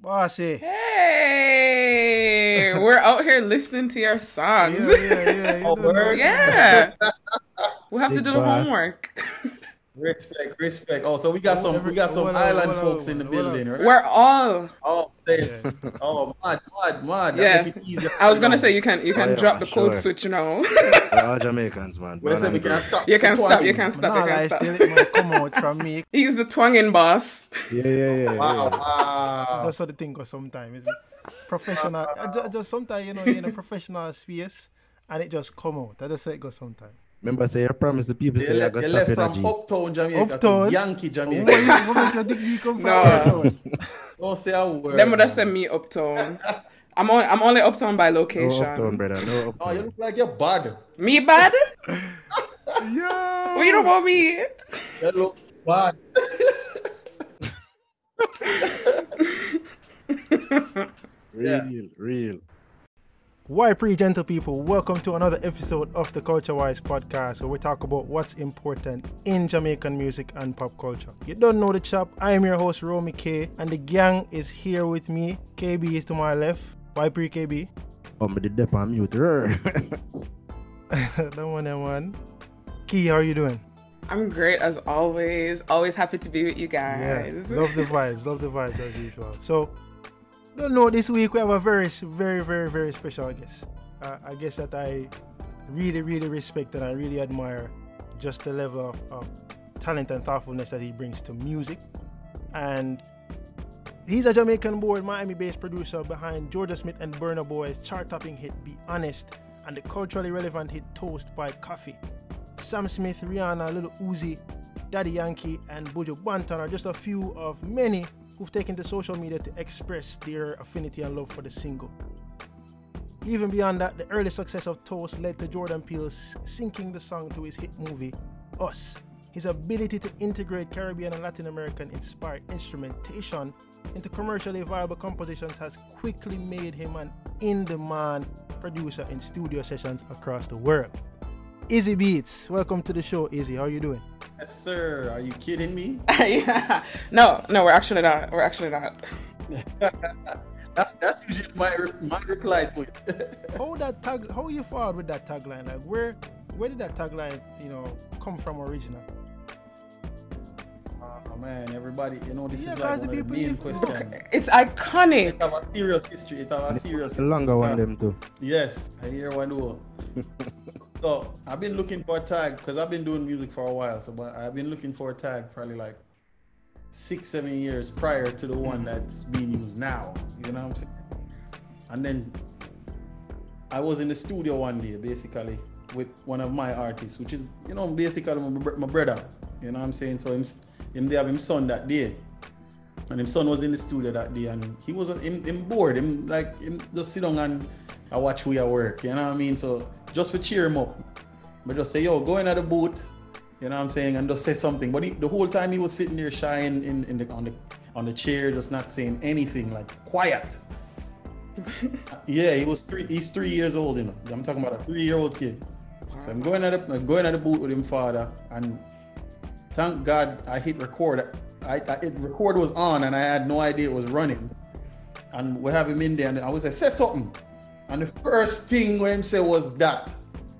Bossy. Hey, we're out here listening to your songs. Yeah, yeah, yeah. you don't know. word? Yeah. We'll have to Big do the boss. homework. Respect, respect. Oh, so we got some we got some Hold island hold on, folks in the building, right? We're all. Oh, say- oh, mad, mad, mad. Yeah. easier. I was gonna say you can you can Oh, yeah, drop the code sure. switch now. We're all Jamaicans, man. Well, I said we can stop. you can the stop. You can stop. Nah, You can I stop. still it come out from me. He's the twanging boss. bred. Yeah, yeah, yeah. Wow, yeah. wow. That's how the thing goes sometimes. It's professional. I ju- just, sometimes, you know, you're in a professional space and it just come out. I just say it goes sometimes. Remember, say I promise the people They say you're left, going they to left stop from energy. uptown Jamaica Uptown? to Yankee What Jamaica. you what make your degree come from? No. Uptown? Don't say a word. Them would have man. sent me uptown. I'm only I'm only uptown by No location. uptown, brother. No uptown. Oh, you look like you're bad. Me bad? Yeah. What you know about me? You look bad. Yeah. Real, real. Why pre gentle people, welcome to another episode of the Culture Wise podcast where we talk about what's important in Jamaican music and pop culture. You don't know the chap, I am your host Romy K and the gang is here with me. KB is to my left. Why pre KB? Oh, but the dep on mute. Don't want that one. Key, how are you doing? I'm great as always. Always happy to be with you Yeah, guys. love the vibes, love the vibes as usual. So, don't know, this week we have a very, very, very, very special guest. Uh, I guess that I really, really respect and I really admire just the level of, of talent and thoughtfulness that he brings to music. And he's a Jamaican born Miami based producer behind Jorja Smith and Burna Boy's chart topping hit Be Honest and the culturally relevant hit Toast by Koffee. Sam Smith, Rihanna, Lil Uzi, Daddy Yankee, and Buju Banton are just a few of many who've taken to social media to express their affinity and love for the single. Even beyond that, the early success of Toast led to Jordan Peele syncing the song to his hit movie, Us. His ability to integrate Caribbean and Latin American inspired instrumentation into commercially viable compositions has quickly made him an in demand producer in studio sessions across the world. IzyBeats, welcome to the show, Izy. How you doing? Yes, sir. Are you kidding me? yeah. No, no, we're actually not. We're actually not. That's that's usually my my reply to it. How that tag? How you forward with that tagline? Like where where did that tagline you know come from original? oh man, everybody, you know this Yeah, is guys, like the one of the main need- questions. It's iconic. It have a serious history. It have a serious. The longer one, them too. Yes, I hear one do. Oh. So I've been looking for a tag because I've been doing music for a while. So, but I've been looking for a tag probably like six, seven years prior to the one mm. that's being used now. You know what I'm saying? And then I was in the studio one day, basically, with one of my artists, which is, you know, basically my, my brother. You know what I'm saying? So him, him they have him son that day. And his son was in the studio that day and he was him, him bored. Him like him just sit down and I watch we at work. You know what I mean? So just for cheer him up. But just say, yo, go in at the booth, you know what I'm saying, and just say something. But he, the whole time he was sitting there shy in, in, in the on the on the chair, just not saying anything, like quiet. yeah, he was three he's three years old, you know. I'm talking about a three-year-old kid. So I'm going at the, I'm going at the boot with him father and thank God I hit record. I, I hit record was on and I had no idea it was running. And we have him in there and I was like, say something. And the first thing when him say was that.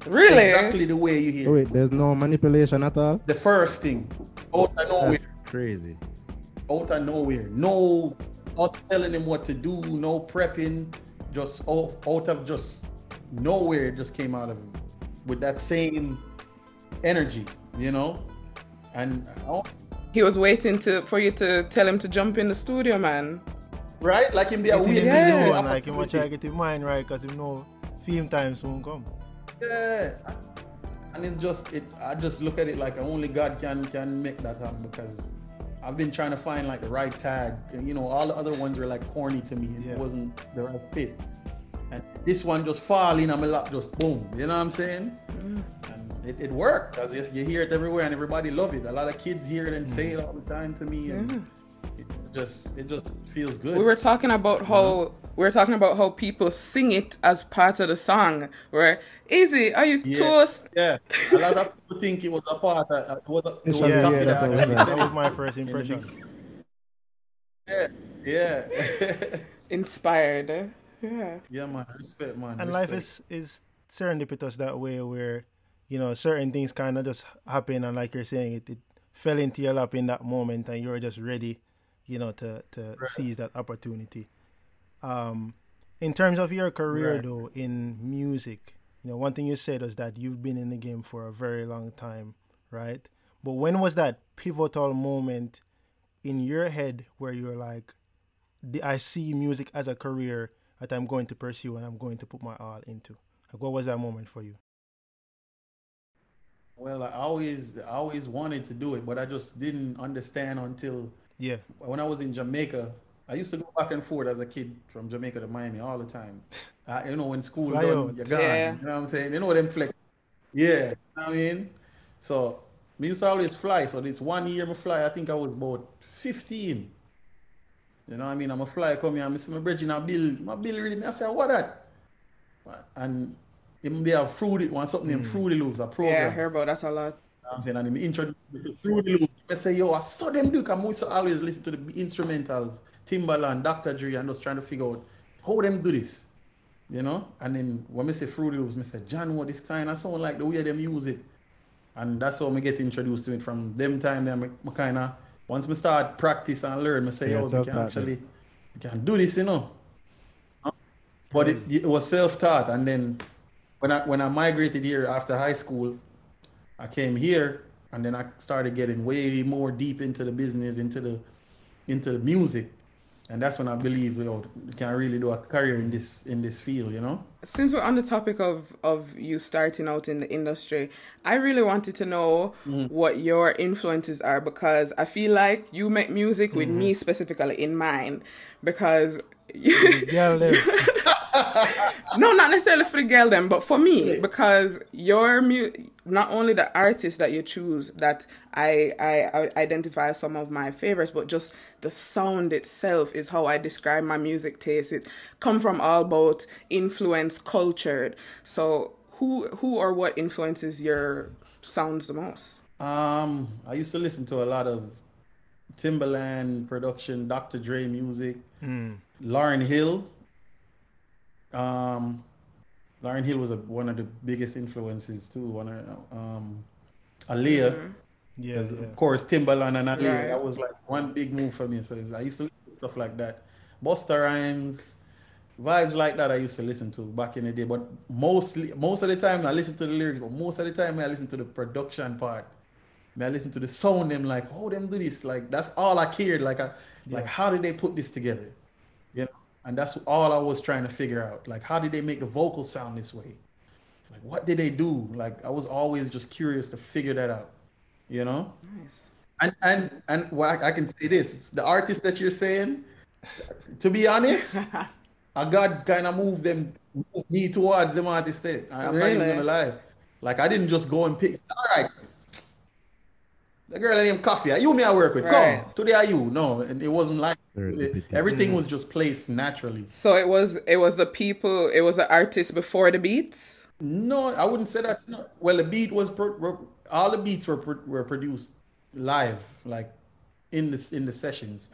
Really? Exactly the way you hear. Oh, wait, there's no manipulation at all? The first thing. Out of nowhere. That's crazy. Out of nowhere. No us telling him what to do, no prepping. Just out, out of just nowhere it just came out of him. With that same energy, you know? And oh, He was waiting to for you to tell him to jump in the studio, man. Right? Like him there Get in waiting the for the Yeah. zone, like him try to get his mind right because you know film time soon come. Yeah, and it's just it. I just look at it like only God can can make that happen because I've been trying to find like the right tag. And, you know, all the other ones were like corny to me. It Yeah. wasn't the right fit. And this one just fall in on my lap, just boom. You know what I'm saying? Mm. And it, it worked. Cause you hear it everywhere and everybody love it. A lot of kids hear it and mm. say it all the time to me. And it just it just feels good. We were talking about how we were talking about how people sing it as part of the song. Where easy, are you Yeah. toast? Yeah, a lot of people think it was a part. Of, it was, a, it was Yeah, yeah, that's that what was. said That was my first impression. Yeah, Yeah. Inspired. Eh? Yeah. yeah, man. Respect, man. and life is is serendipitous that way where you know certain things kind of just happen and like you're saying it, it fell into your lap in that moment and you're just ready you know to to seize that opportunity um in terms of your career Right. though in music you know one thing you said was that you've been in the game for a very long time right but when was that pivotal moment in your head where you're like I see music as a career that I'm going to pursue and I'm going to put my all into. Like, what was that moment for you? Well, I always, I always wanted to do it, but I just didn't understand until Yeah, when I was in Jamaica. I used to go back and forth as a kid from Jamaica to Miami all the time. Uh, you know, when school Fly done, out. you're gone. Yeah. You know what I'm saying? You know them flex. Yeah, you know what I mean. So me used to always fly. So this one year me fly, I think I was about 15. You know what I mean? I'm a fly come here and I see my bridge in a bill. My bill reading. I say, what that? And him they have fruity one something named Fruity Loops, a program. Yeah, I heard about that a lot. I'm saying, and him introduce me to Fruity Loops. I say, yo, I saw them do. I'm to always listen to the instrumentals, Timbaland, Dr. Dre, and just trying to figure out how them do this. You know? And then when I say Fruity Loops, I say, John, what this kind of sound like the way them use it. And that's how I get introduced to it from them time. Then I kind of, once I start practice and learn, I say, Yeah, yo, we can actually, we can do this, you know? But it, it was self-taught. And then when I when I migrated here after high school, I came here and then I started getting way more deep into the business, into the into the music. And that's when I believe you, know, you can really do a career in this in this field, you know? Since we're on the topic of of you starting out in the industry, I really wanted to know mm. what your influences are because I feel like you make music with mm-hmm. me specifically in mind because yeah, them. no, not necessarily for the girl them, but for me because your mu- not only the artists that you choose that I, I I identify as some of my favorites, but just the sound itself is how I describe my music taste. It come from all both influence, cultured. So who who or what influences your sounds the most? Um, I used to listen to a lot of Timbaland production, Dr. Dre music, Lauryn Hill. Um, Lauryn Hill was a, one of the biggest influences too. One of um, Aaliyah. Yeah, Because yeah. of course Timbaland and Aaliyah, Right. that was like one big move for me. So it's- I used to stuff like that. Busta Rhymes, vibes like that I used to listen to back in the day. But mostly most of the time I listen to the lyrics, but most of the time I listen to the production part. I listen to the sound, them like, oh them do this. Like that's all I cared. Like I like how did they put this together? And that's all I was trying to figure out. Like how did they make the vocals sound this way? Like what did they do? Like I was always just curious to figure that out. You know? Nice. And and and what I, I can say this: the artists that you're saying, to be honest, I God kind of moved them, moved me towards them artists. there. I, I'm not even gonna lie. Like I didn't just go and pick. All right, the girl named Koffee. You me I work with. Come Right. today are you? No, and it wasn't like Serendipity. everything mm. was just placed naturally. So it was it was the people it was the artist before the beats. No, I wouldn't say that. No. Well, the beat was pro- were, all the beats were pro- were produced live, like in the in the sessions.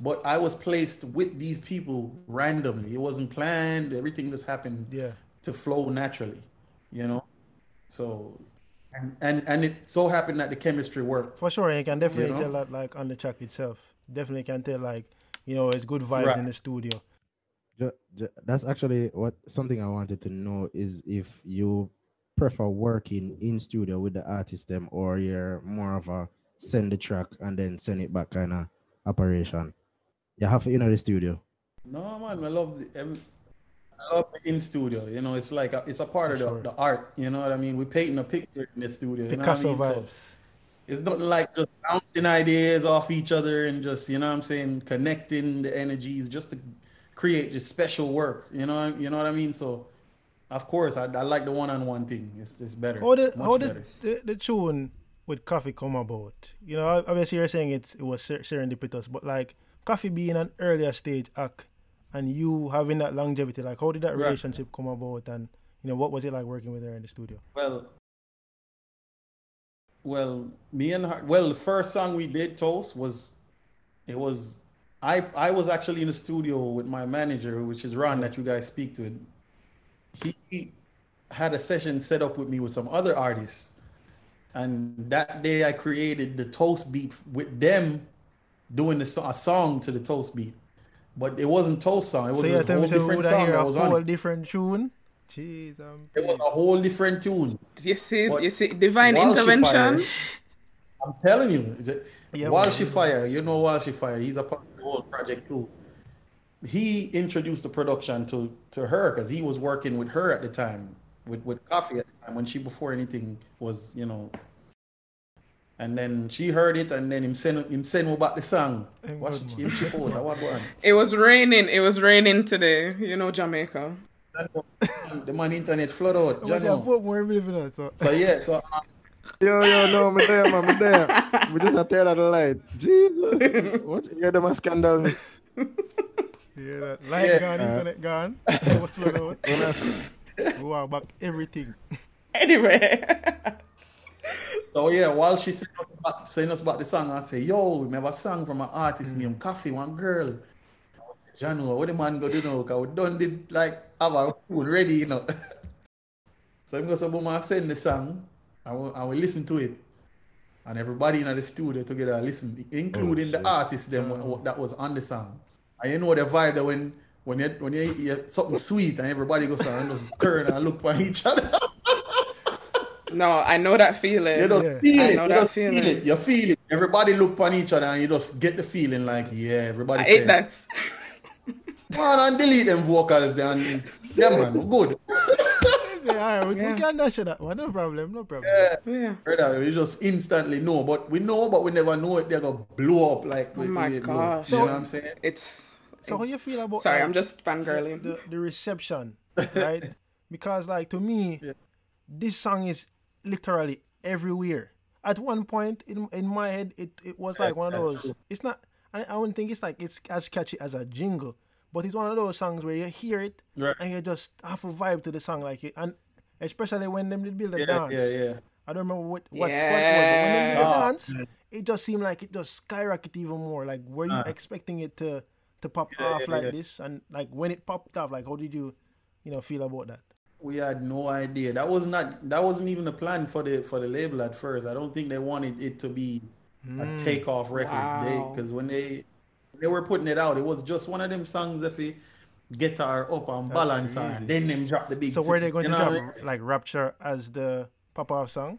But I was placed with these people randomly. It wasn't planned. Everything just happened Yeah. to flow naturally, you know. So, and and, and it so happened that the chemistry worked. For sure, you can definitely You know? tell that like on the track itself. Definitely can tell like you know it's good vibes Right. in the studio. Ju- ju- that's actually what something I wanted to know is if you prefer working in studio with the artist them or you're more of a send the track and then send it back kind of operation. You have to in the studio. No man, I love the every, I love the in studio. You know, it's like a, it's a part of the, sure. the art. You know what I mean? We're painting a picture in the studio. You Picasso know what I mean? So, vibes. It's nothing like just bouncing ideas off each other and just, you know what I'm saying, connecting the energies just to create just special work. You know, you know what I mean? So of course I, I like the one on one thing. It's it's better. How did how did the, the tune with Koffee come about? You know, obviously you're saying it's it was ser- serendipitous, but like Koffee being an earlier stage act and you having that longevity, like how did that relationship come about and you know what was it like working with her in the studio? Well well me and her well the first song we did Toast was it was I I was actually in the studio with my manager, which is Ron, that you guys speak to. He had a session set up with me with some other artists, and that day I created the toast beat with them, doing the, a song to the toast beat, but it wasn't toast song. It was so a whole different song that was a on. whole it. different tune. Jeez, I'm It was a whole different tune. You see, But you see, divine intervention. fired- I'm telling you, is it, Yeah, while man. she fire, you know, while she fire, he's a part of the whole project too. He introduced the production to to her because he was working with her at the time, with with Koffee at the time when she before anything was, you know. And then she heard it, and then him send him send me about the song. Him Watch good, him man. chip out. I one. It was raining. It was raining today. You know, Jamaica. The man internet flood out. I was you like, know. put more believe in so So yeah, so uh, Yo, yo, no, me there, man, me there. We just a turn on the light. Jesus. What? You're the scandal. yeah, that light Yeah. gone, Uh, internet gone. What's going on? We want back everything. Anyway. Oh, so yeah, while she saying us about, saying us about the song, I say, yo, we have a song from an artist mm. named Koffee, one girl. Jano, what the man go do now? Cause we done did like have our food ready, you know. so I'm going to boom and send the song, and we, and we listen to it. And everybody in the studio together listen, including oh, the artist them oh. wha- that was on the song. And you know the vibe that when when you when you hear something sweet and everybody goes and just turn and look for each other. No, I know that feeling. You just Yeah. feel I it. know You that just feel it. You feel it. Everybody look on each other and you just get the feeling like, yeah, everybody I ate say, that. Man, and delete them vocals there. And, yeah, man, good. I all right, we, Yeah. we can dash that one. No problem, no problem. Yeah. Brother, you just instantly know. But we know, but we never know it. They're going to blow up like Oh my way it blow. gosh. You know what I'm saying? It's. So how you feel about Sorry, like, I'm just fangirling. the, the reception, right? because like to me, Yeah. this song is literally everywhere. At one point in in my head, it, it was like one of those. It's not. I, I wouldn't think it's like it's as catchy as a jingle, but it's one of those songs where you hear it Right. and you just have a vibe to the song, like it, and especially when them did build a Yeah, dance. yeah, yeah. I don't remember what what squad it was, but when them did the dance, it just seemed like it just skyrocket even more. Like were you Uh. expecting it to to pop Yeah, off yeah, like yeah. this? And like when it popped off, like how did you, you know, feel about that? We had no idea. That was not. That wasn't even a plan for the for the label at first. I don't think they wanted it to be a hmm. takeoff record. Wow. Because when they they were putting it out, it was just one of them songs if get her up and balance her, crazy. then them drop the big. So were they going to drop I mean? like Rapture as the pop off song?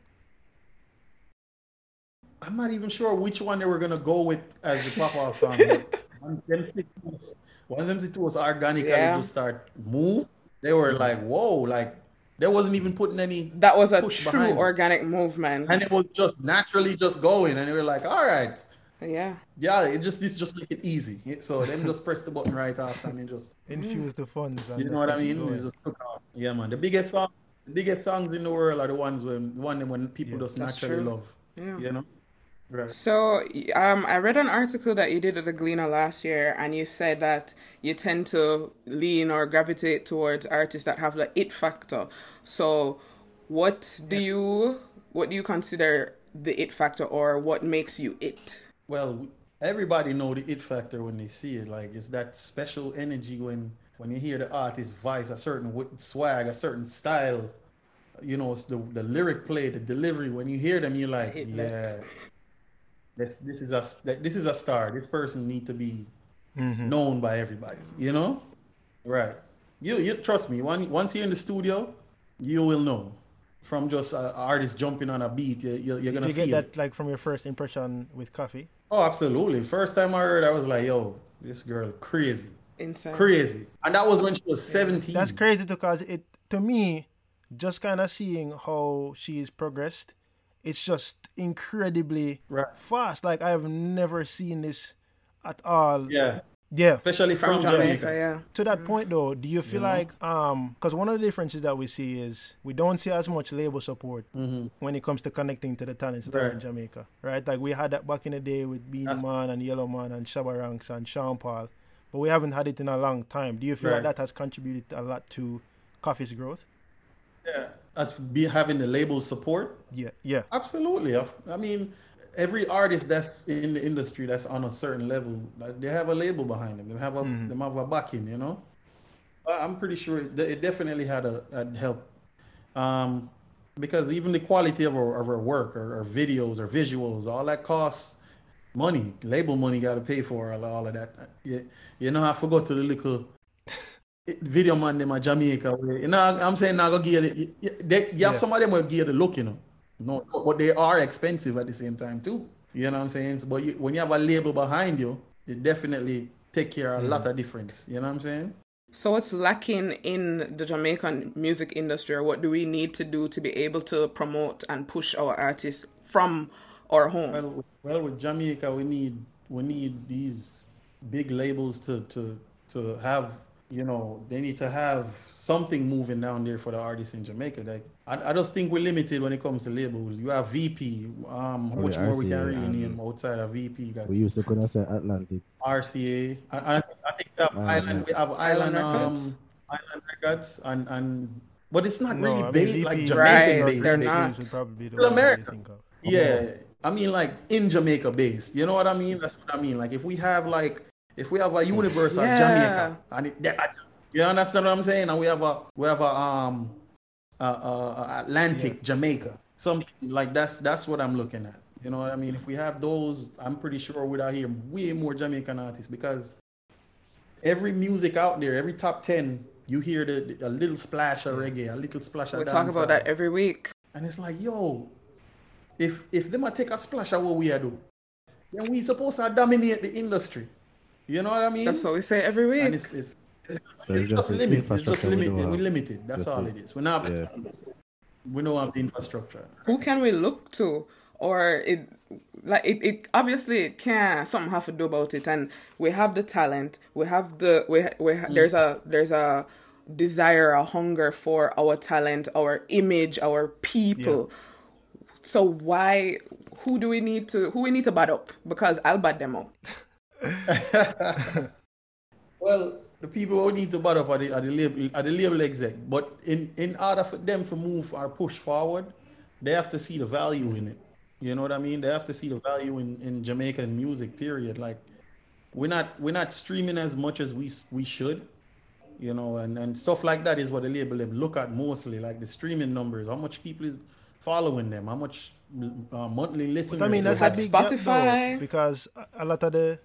I'm not even sure which one they were gonna go with as the pop off song. but Once them two was- once them two was organically Yeah. just start move, they were like, whoa, like they wasn't even putting any That was a push true behind it. organic movement. and it was just naturally just going and they were like, all right. yeah. Yeah, it just this just make it easy. So then just press the button right after and then just Infuse the funds. you know what I keep it mean? just took off. Yeah man. The biggest song the biggest songs in the world are the ones when the one when people Yeah, just naturally true. love. Yeah. You know? Right. So, um, I read an article that you did at the Gleaner last year, and you said that you tend to lean or gravitate towards artists that have the it factor. So, what do you what do you consider the it factor, or what makes you it? Well, everybody know the it factor when they see it. Like it's that special energy when when you hear the artist voice, a certain swag, a certain style. You know, it's the the lyric play, the delivery. When you hear them, you're like, yeah, that. This this is a this is a star. This person need to be Mm-hmm. known by everybody. You know, right? You you trust me. One, once you're in the studio, you will know. From just an artist jumping on a beat, you, you're, you're gonna you get feel that it. like from your first impression with Koffee? Oh, absolutely. First time I heard, I was like, "Yo, this girl crazy, Insane. crazy," and that was when she was 17. That's crazy because it to me, just kind of seeing how she's progressed, it's just incredibly Right. fast. Like I have never seen this at all. Yeah, Yeah. especially From from, Jamaica, Jamaica. yeah. To that point though, do you feel like um because one of the differences that we see is we don't see as much label support when it comes to connecting to the talents that are in Jamaica, right? Like we had that back in the day with Beenie That's- Man and Yellowman and Shabba Ranks and Sean Paul, but we haven't had it in a long time. Do you feel like that has contributed a lot to Koffee's growth? Yeah, as be having the label support. Yeah, yeah. Absolutely. I've- I mean, every artist that's in the industry that's on a certain level, like they have a label behind them. They have a Mm-hmm. they have a backing, you know. I- I'm pretty sure it it definitely had a had help. Um, because even the quality of our, of our work, or, our videos, or visuals, all that costs money. Label money got to pay for all, all of that. You, you know, I forgot to the little video man them a Jamaica. Where, you know, I'm saying now go. You, they, you have Yeah. some of them will give the look, you know. No, but they are expensive at the same time too. You know what I'm saying? But you, when you have a label behind you, it definitely take care of a lot mm. of difference. You know what I'm saying? So what's lacking in the Jamaican music industry, or what do we need to do to be able to promote and push our artists from our home? Well, with- well, with Jamaica, we need we need these big labels to to to have. You know, they need to have something moving down there for the artists in Jamaica. Like, I, I just think we're limited when it comes to labels. You have VP. Um, how Oh, much the more we can really and- name outside of VP? That's We used to could have said Atlantic. RCA. I, I, I think we have Ah, Island. We have Island. Island Records. um, Island Records, and and but it's not No, really I mean, based VP like Right, Jamaican based. they're Big not. Would probably be the Still one that you America. think of. Yeah, I mean like in Jamaica based. You know what I mean? That's what I mean. Like if we have like if we have a universe Yeah. Jamaica, and it, that, you understand what I'm saying? And we have a we have a um a, a, a Atlantic Jamaica, something like that's that's what I'm looking at. You know what I mean? If we have those, I'm pretty sure we'd out here way more Jamaican artists because every music out there, every top ten, you hear the, a little splash of reggae, a little splash of dance. We talk about that every week. And it's like, yo, if if them a take a splash of what we are do, then we supposed to dominate the industry. You know what I mean? That's what we say every and week. it's it's, it's, So it's it's just just limited. It's just limited. We are limited. That's all it is. We don't have Yeah. we don't have the infrastructure. Who can we look to? Or it like it, it obviously it can something have to do about it and we have the talent we have the we, we Mm. there's a there's a desire a hunger for our talent our image our people so why who do we need to who we need to bad up because i'll bad them up Well, the people who need to butt up are the, are the label are the label exec. But in, in order for them to move or push forward, they have to see the value in it. You know what I mean? They have to see the value in, in Jamaican music, period. Like we're not we're not streaming as much as we we should. You know, and, and stuff like that is what the label them look at mostly, like the streaming numbers, how much people is following them, how much uh, monthly listeners. But I mean, that's a had have. big gap, though, Spotify. because a- a lot of the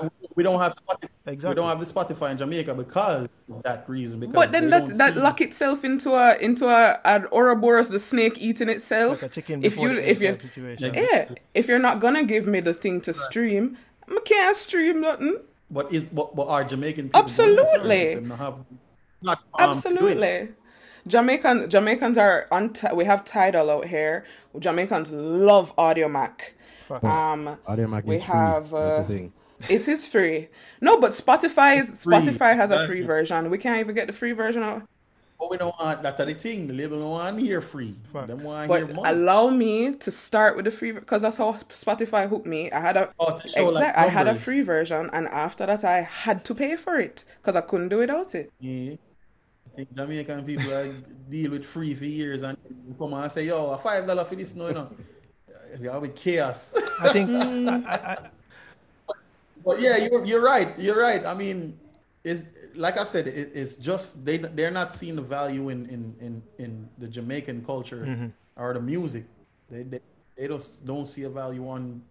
and we don't have Spotify. We don't have the Spotify in Jamaica because of that reason. Because but then that don't that see- lock itself into a into a an Ouroboros the snake eating itself like a chicken if you if you yeah, if you're not gonna give me the thing to stream, I can't stream nothing. But is but, but are Jamaican people doing the service? Absolutely. Not have not um. Absolutely. Jamaican Jamaicans are on. Ti- we have Tidal out here. Jamaicans love Audiomack. Fuck. Um, Audiomack we is free. have. That's Uh, the thing. It is free. No, but Spotify is free. Spotify has a free version. We can't even get the free version out. But we don't want that. The thing the label don't want to hear free. Facts. Them want to But hear money. allow me to start with the free because that's how Spotify hooked me. I had a Oh, to like, I had a free version, and after that, I had to pay for it because I couldn't do without it. Yeah. I think Jamaican people uh, deal with free for years and you come and say, yo, a five dollar for this, no, you know. It's gonna chaos. I think I, I, I, But yeah, you're you're right. You're right. I mean, it's like I said, it, it's just they they're not seeing the value in in in, in the Jamaican culture mm-hmm. or the music. They they, they don't don't see a value on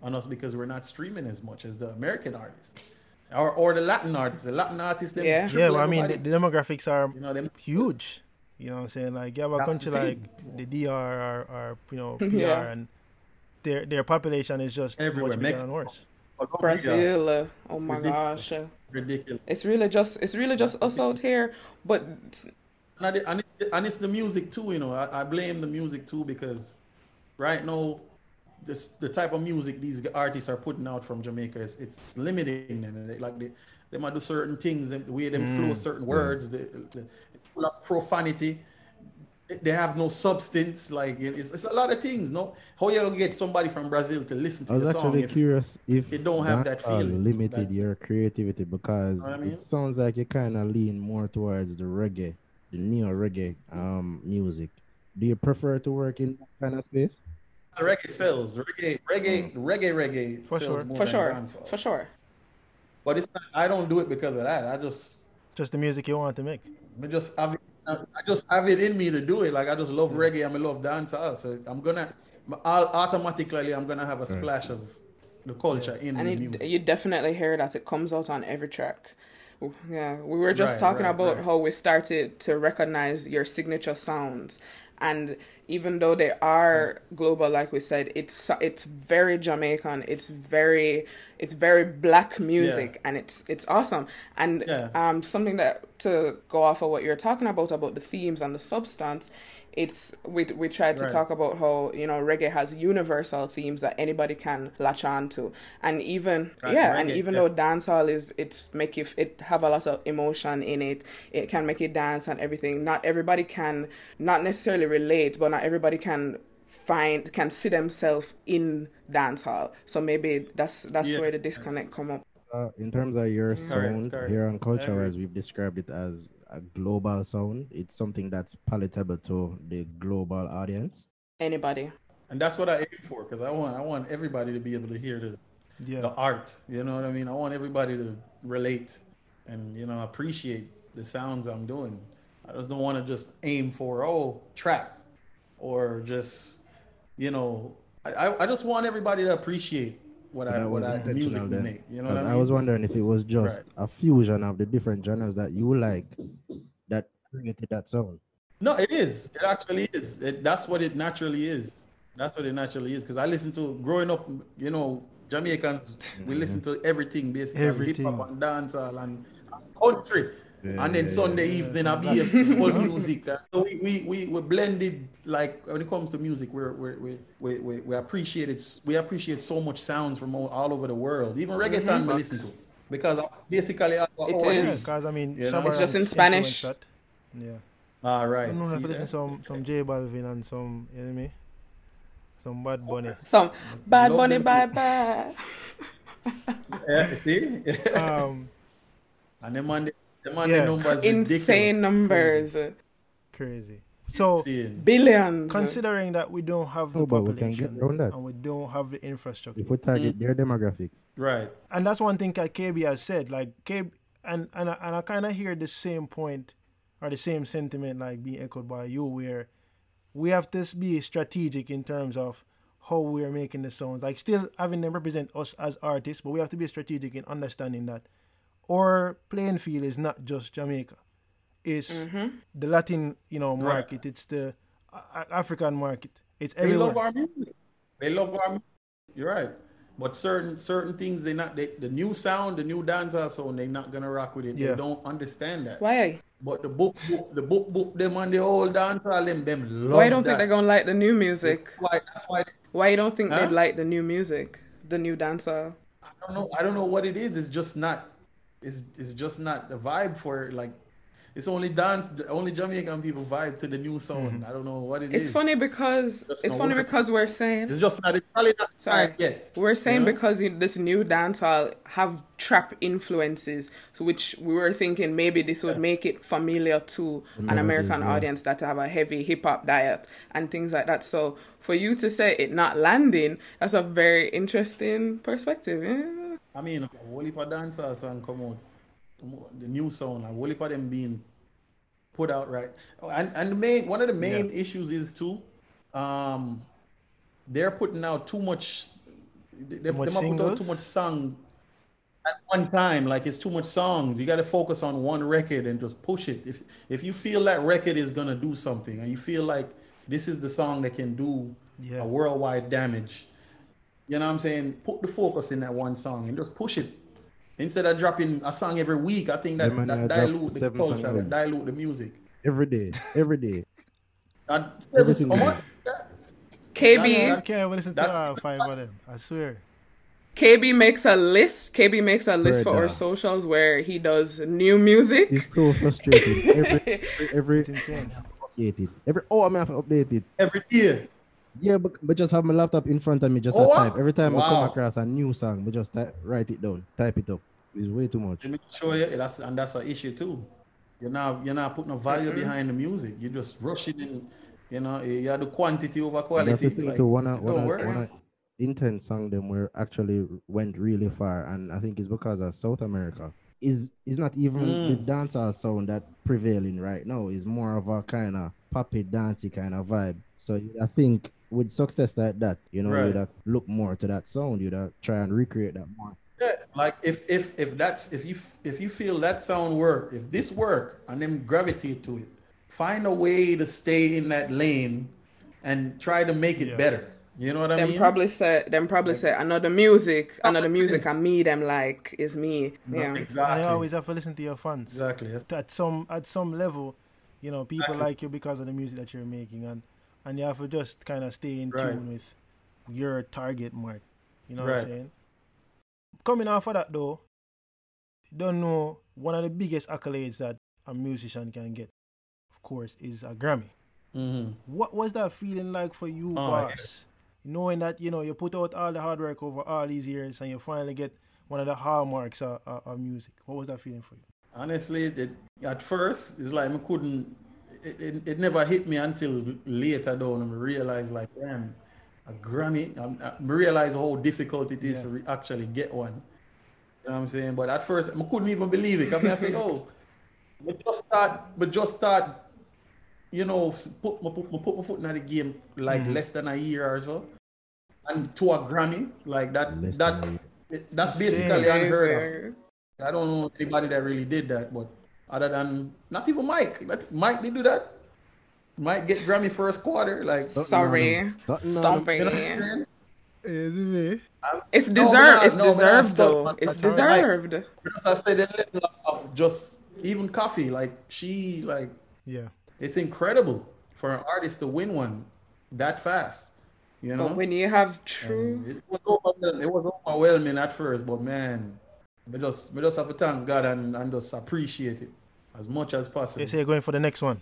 on us because we're not streaming as much as the American artists or or the Latin artists. The Latin artists, them Yeah. yeah, well, I mean, the, the demographics are you know them. huge. You know what I'm saying? Like you have a That's country the like the DR or, or you know PR, Yeah. and their their population is just Everywhere. much Mexico. and worse. Brazil, oh my Ridiculous. gosh, ridiculous. it's really just it's really just us out here. But and, it, and, it, and it's the music too, you know. I, I blame the music too because right now, this the type of music these artists are putting out from Jamaica is it's limiting them. They, like they, they might do certain things, and the way them flow mm. certain words, the, the full of profanity. They have no substance. Like it's, it's a lot of things. No, how you gonna get somebody from Brazil to listen I to was the song? actually If, curious if it don't have that uh, feeling, limited that- your creativity because Know I mean? it sounds like you kind of lean more towards the reggae, the neo reggae um music. Do you prefer to work in that kind of space? Uh, reggae sells. Reggae, reggae, mm. reggae, reggae For sells sure. more For than sure. dancehall. For sure. But it's not, I don't do it because of that. I just Just the music you want to make. I just have it, I just have it in me to do it. Like I just love reggae. I'm a love dancer, So I'm gonna I'll, automatically I'm gonna have a splash of the culture in And the it, music. you definitely hear that it comes out on every track. Yeah, we were just Right, talking right, about right. how we started to recognize your signature sounds, and even though they are global, like we said, it's it's very Jamaican. It's very it's very black music, and it's it's awesome. And Yeah. um, something that to go off of what you're talking about about the themes and the substance. It's we we tried to Right. talk about how you know reggae has universal themes that anybody can latch on to, and even Right, yeah, and even yeah. though dancehall is it's make you it have a lot of emotion in it. It can make you dance and everything. Not everybody can not necessarily relate, but not everybody can find can see themselves in dancehall. So maybe that's that's Yeah, where the yes. disconnect come up. Uh, in terms of your sound correct. here on I culture, as we've described it as a global sound, it's something that's palatable to the global audience. Anybody. and that's what I aim for because I want I want everybody to be able to hear the Yeah. the art. You know what I mean? I want everybody to relate and you know appreciate the sounds I'm doing. I just don't want to just aim for oh trap or just you know I, I I just want everybody to appreciate what I That what was I the music we make. You know what 'Cause I mean? I, was wondering if it was just Right. a fusion of the different genres that you like that created that sound. No, it is. It actually is. It, that's what it naturally is. That's what it naturally is. Because I listen to growing up, you know, Jamaicans, we listen to everything basically, Everything. hip hop and dancehall and country. And then Yeah, Sunday yeah, evening, so I be that's- soul music. So we, we, we, we blended, like, when it comes to music, we're, we're, we, we, we, we appreciate it. We appreciate so much sounds from all, all over the world. Even reggaeton we listen to. Because basically, I, It our- is. Yeah, because I mean, You know? It's just in Spanish. that. Yeah. All right. I know see if you listen that? some some J Balvin and some you know what I mean? Some Bad Bunny. Some Bad Love Bunny them bye too. bye. Yeah, see? Um and them on the, them on Yeah. the numbers ridiculous. Insane numbers. crazy. So Insane. Billions. considering that we don't have the Oh, but we can get population around that. and we don't have the infrastructure. If we target mm. their demographics, Right. and that's one thing that KB has said. Like KB, and and I, and I kind of hear the same point or the same sentiment like being echoed by you, where we have to be strategic in terms of how we are making the songs. Like still having them represent us as artists, but we have to be strategic in understanding that our playing field is not just Jamaica. It's mm-hmm. the Latin, you know, market. It's the A- African market. It's They everywhere. love our music. They love our music. You're right. But certain certain things they not they, the new sound, the new dancehall sound, they're not gonna rock with it. Yeah. They don't understand that. Why? But the book, book the book book them and the old dancehall them them love Why you don't that. think they're gonna like the new music? That's why that's why Why you don't think Huh? they'd like the new music? The new dancer? I don't know. I don't know what it is. It's just not. It's it's just not the vibe for it. Like it's only dance. the Only Jamaican people vibe to the new song. Mm-hmm. I don't know what it is. It's funny because Just it's funny working. because we're saying It's just not. It's probably not Sorry. yet. We're saying You know? because you, this new dancehall have trap influences, so which we were thinking maybe this would make it familiar to an melodies, American yeah. audience that have a heavy hip hop diet and things like that. So for you to say it not landing, that's a very interesting perspective. Yeah. I mean, a whole heap of dancehall song come out, the new song, a whole heap of them being put out right. And and the main one of the main issues is too, um, they're putting out too much. They, they, much putting out too much song at one time. Like it's too much songs. You got to focus on one record and just push it. If if you feel that record is gonna do something, and you feel like this is the song that can do Yeah. a worldwide damage, you know what I'm saying? Put the focus in that one song and just push it. Instead of dropping a song every week, I think that, Them man that a dilute the culture, that dilute the music. every day, every day. And Every every single someone, KB I can't even listen to That- uh, five of them. I swear. KB makes a list. KB makes a list for our socials where he does new music. It's so frustrating. Every every It's insane. update. Every oh I'm have to update it. every year. Yeah, but, but just have my laptop in front of me, just Oh, wow. type. Every time I come across a new song, we just type, write it down, type it up. It's way too much. Let me show you. That's and that's an issue too. You're not you're not putting no value Mm-hmm. behind the music. You just rush it in. You know, you have the quantity over quality. That's the thing like, too. One of it one don't of, work. intense song them were actually went really far, and I think it's because of South America. Is is not even the Mm. dancehall sound that prevailing right now. Is more of a kind of poppy dancey kind of vibe. So I think with success like that, you know, Right. you'd have look more to that sound. You'd have try and recreate that more. Yeah, like if if if that's if you if you feel that sound work, if this work, and then gravitate to it, find a way to stay in that lane, and try to make it Yeah. better. You know what I Them mean? probably say them probably say another music, another music is- and me them like is me. Yeah. And Exactly. you always have to listen to your fans. exactly. At some at some level, you know, people Exactly. like you because of the music that you're making, and and you have to just kind of stay in Right. tune with your target mark. You know what I'm saying? Coming off of that though, don't know one of the biggest accolades that a musician can get, of course, is a Grammy. Mhm. What was that feeling like for you, Oh, boss? Knowing that you know you put out all the hard work over all these years and you finally get one of the hallmarks of, of, of music. What was that feeling for you? Honestly, it, at first, it's like I couldn't. It, it, it never hit me until later down and I realized like, damn, a Grammy. I, I realized how difficult it is Yeah. to re- actually get one. You know what I'm saying? But at first, I couldn't even believe it. I mean, I say, oh, but just start, but just start, you know, put my put, my, put my foot in the game like Mhm. less than a year or so, and to a Grammy like that. Less that that's basically unheard of. I don't know anybody that really did that, but other than not even Mike. Like, Mike did do that. Mike get Grammy first quarter. Like Sorry. know them. Don't know them. Sorry. you know what It's deserved. It's no, but I deserved though. It's but I- like- deserved. Because I said the level of, of just even Koffee, like she like Yeah. it's incredible for an artist to win one that fast. You know? But when you have true it was overwhelming. It was overwhelming at first, but man, we just we just have to thank God and, and just appreciate it as much as possible. They say you're going for the next one.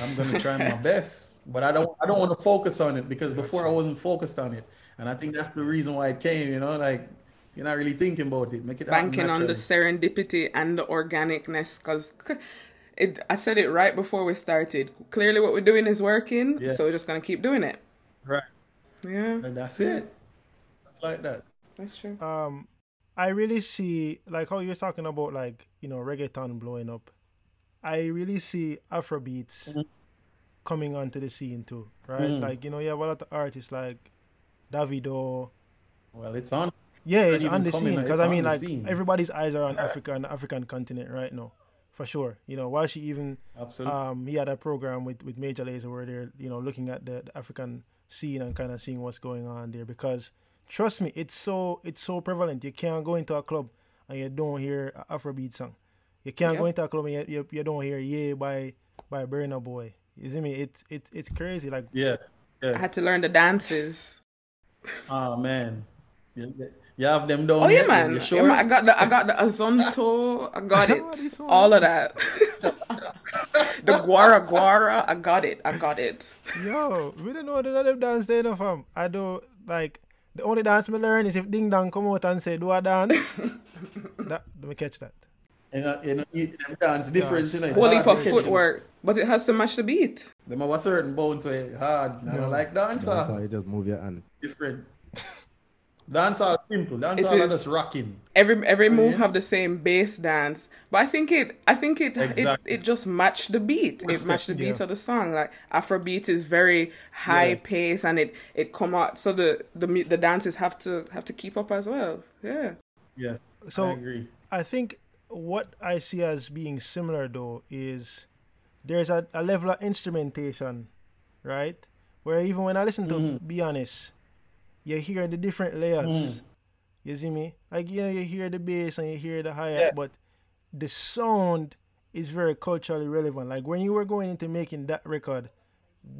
I'm gonna try my best, but I don't I don't want to focus on it because before I wasn't focused on it, and I think that's the reason why it came. You know, like you're not really thinking about it. Make it happen banking on the serendipity and the organicness because it I said it right before we started. Clearly what we're doing is working, Yeah. so we're just gonna keep doing it. right. Yeah, And that's it. Like that. that's true. um I really see like how you're talking about like you know reggaeton blowing up. I really see Afrobeats Mhm. coming onto the scene too, right? Mhm. Like you know you have a lot of artists like Davido. Well, it's on. Yeah, Not it's on the coming, scene because I mean like scene. everybody's eyes are on Africa and the African continent right now, for sure. You know while she even Absolutely. um he had a program with with Major Lazer where they're you know looking at the, the African scene and kind of seeing what's going on there because trust me it's so it's so prevalent you can't go into a club and you don't hear a Afrobeat song you can't go into a club and you, you, you don't hear yeah by by Burna Boy you see me it's it's it's crazy like yeah. I had to learn the dances. Oh man. You, you have them down Oh yeah, there? man. You Yeah, sure? man, I got the I got the Azonto. I got it. All of that. the Gwara Gwara. I got it. I got it. yo we don't know the other dance there no fam I do like the only dance me learn is if Ding Dong come out and say do a dance that let me catch that You know, you know, you- them dance different. Yes. You know, Whole heap of footwork, but it has to match the beat. Them have a certain bounce way hard. I No. don't like dancer. That's how you just move your hand. different. Dance all simple. Dance are is. just rocking. Every every move yeah. have the same bass dance, but I think it I think it Exactly. it, it just matched the beat. It Must matched the beat yeah. of the song. Like Afrobeat is very high Yeah. pace and it it come out so the the mu- the dances have to have to keep up as well. Yeah. Yes, I agree. I think what I see as being similar though is there's a, a level of instrumentation, right? Where even when I listen to Mhm. Be Honest, you hear the different layers. Mhm. You see me? Like you know, you hear the bass and you hear the hi hat, Yeah. but the sound is very culturally relevant. Like when you were going into making that record,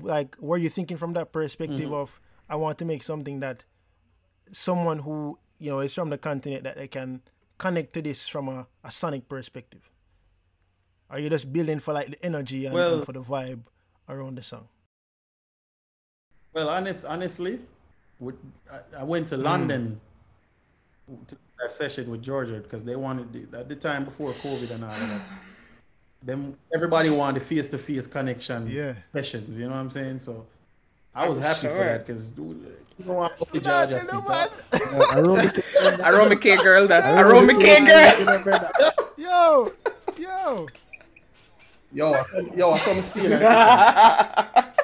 like were you thinking from that perspective Mhm. of I want to make something that someone who you know is from the continent that they can connect to this from a, a sonic perspective? Are you just building for like the energy and, and for the vibe around the song? Well, honest, honestly, with, I, I went to mm. London to that session with Jorja because they wanted the, at the time before COVID and all that. them everybody wanted face to face connection Yeah. sessions. You know what I'm saying? So I was happy for that because you don't want to judge us. Around Aroma K girl, that's Aroma K girl. Yo, yo. Yo, I saw- yo, I saw me stealing.